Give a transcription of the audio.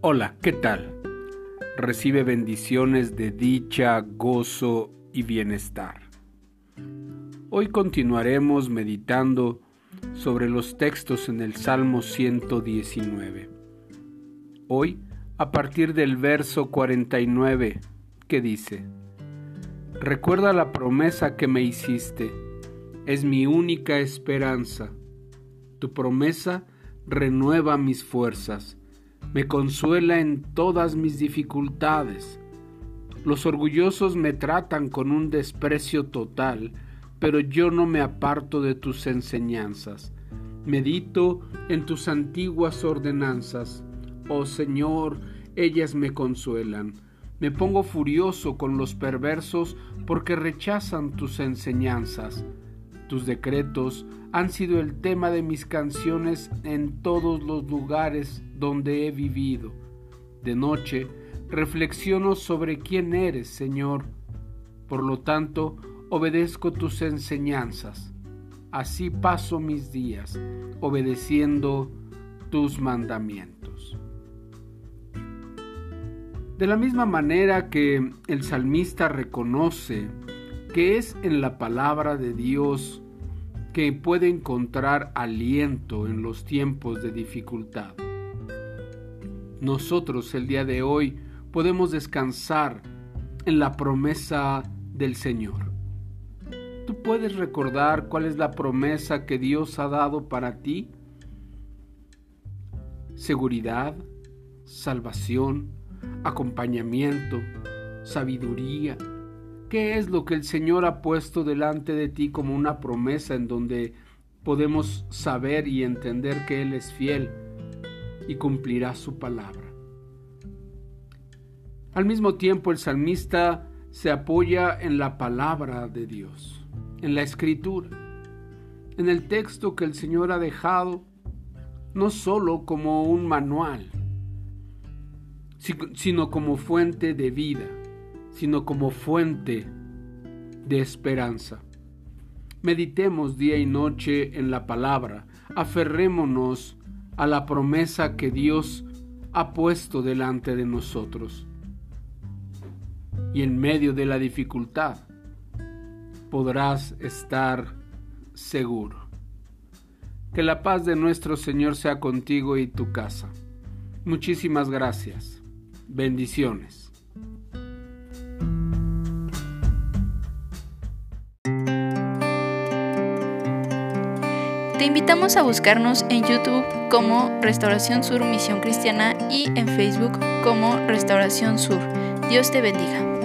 Hola, ¿qué tal? Recibe bendiciones de dicha, gozo y bienestar. Hoy continuaremos meditando sobre los textos en el Salmo 119. Hoy, a partir del verso 49, que dice, Recuerda la promesa que me hiciste, es mi única esperanza. Tu promesa renueva mis fuerzas me consuela en todas mis dificultades. Los orgullosos me tratan con un desprecio total, pero yo no me aparto de tus enseñanzas. Medito en tus antiguas ordenanzas. Oh Señor, ellas me consuelan. Me pongo furioso con los perversos porque rechazan tus enseñanzas. Tus decretos han sido el tema de mis canciones en todos los lugares donde he vivido. De noche reflexiono sobre quién eres, Señor. Por lo tanto, obedezco tus enseñanzas. Así paso mis días, obedeciendo tus mandamientos. De la misma manera que el salmista reconoce que es en la palabra de Dios que puede encontrar aliento en los tiempos de dificultad. Nosotros el día de hoy podemos descansar en la promesa del Señor. ¿Tú puedes recordar cuál es la promesa que Dios ha dado para ti? Seguridad, salvación, acompañamiento, sabiduría, ¿Qué es lo que el Señor ha puesto delante de ti como una promesa en donde podemos saber y entender que Él es fiel y cumplirá su palabra? Al mismo tiempo el salmista se apoya en la palabra de Dios, en la escritura, en el texto que el Señor ha dejado, no solo como un manual, sino como fuente de vida sino como fuente de esperanza. Meditemos día y noche en la palabra, aferrémonos a la promesa que Dios ha puesto delante de nosotros. Y en medio de la dificultad podrás estar seguro. Que la paz de nuestro Señor sea contigo y tu casa. Muchísimas gracias. Bendiciones. Te invitamos a buscarnos en YouTube como Restauración Sur Misión Cristiana y en Facebook como Restauración Sur. Dios te bendiga.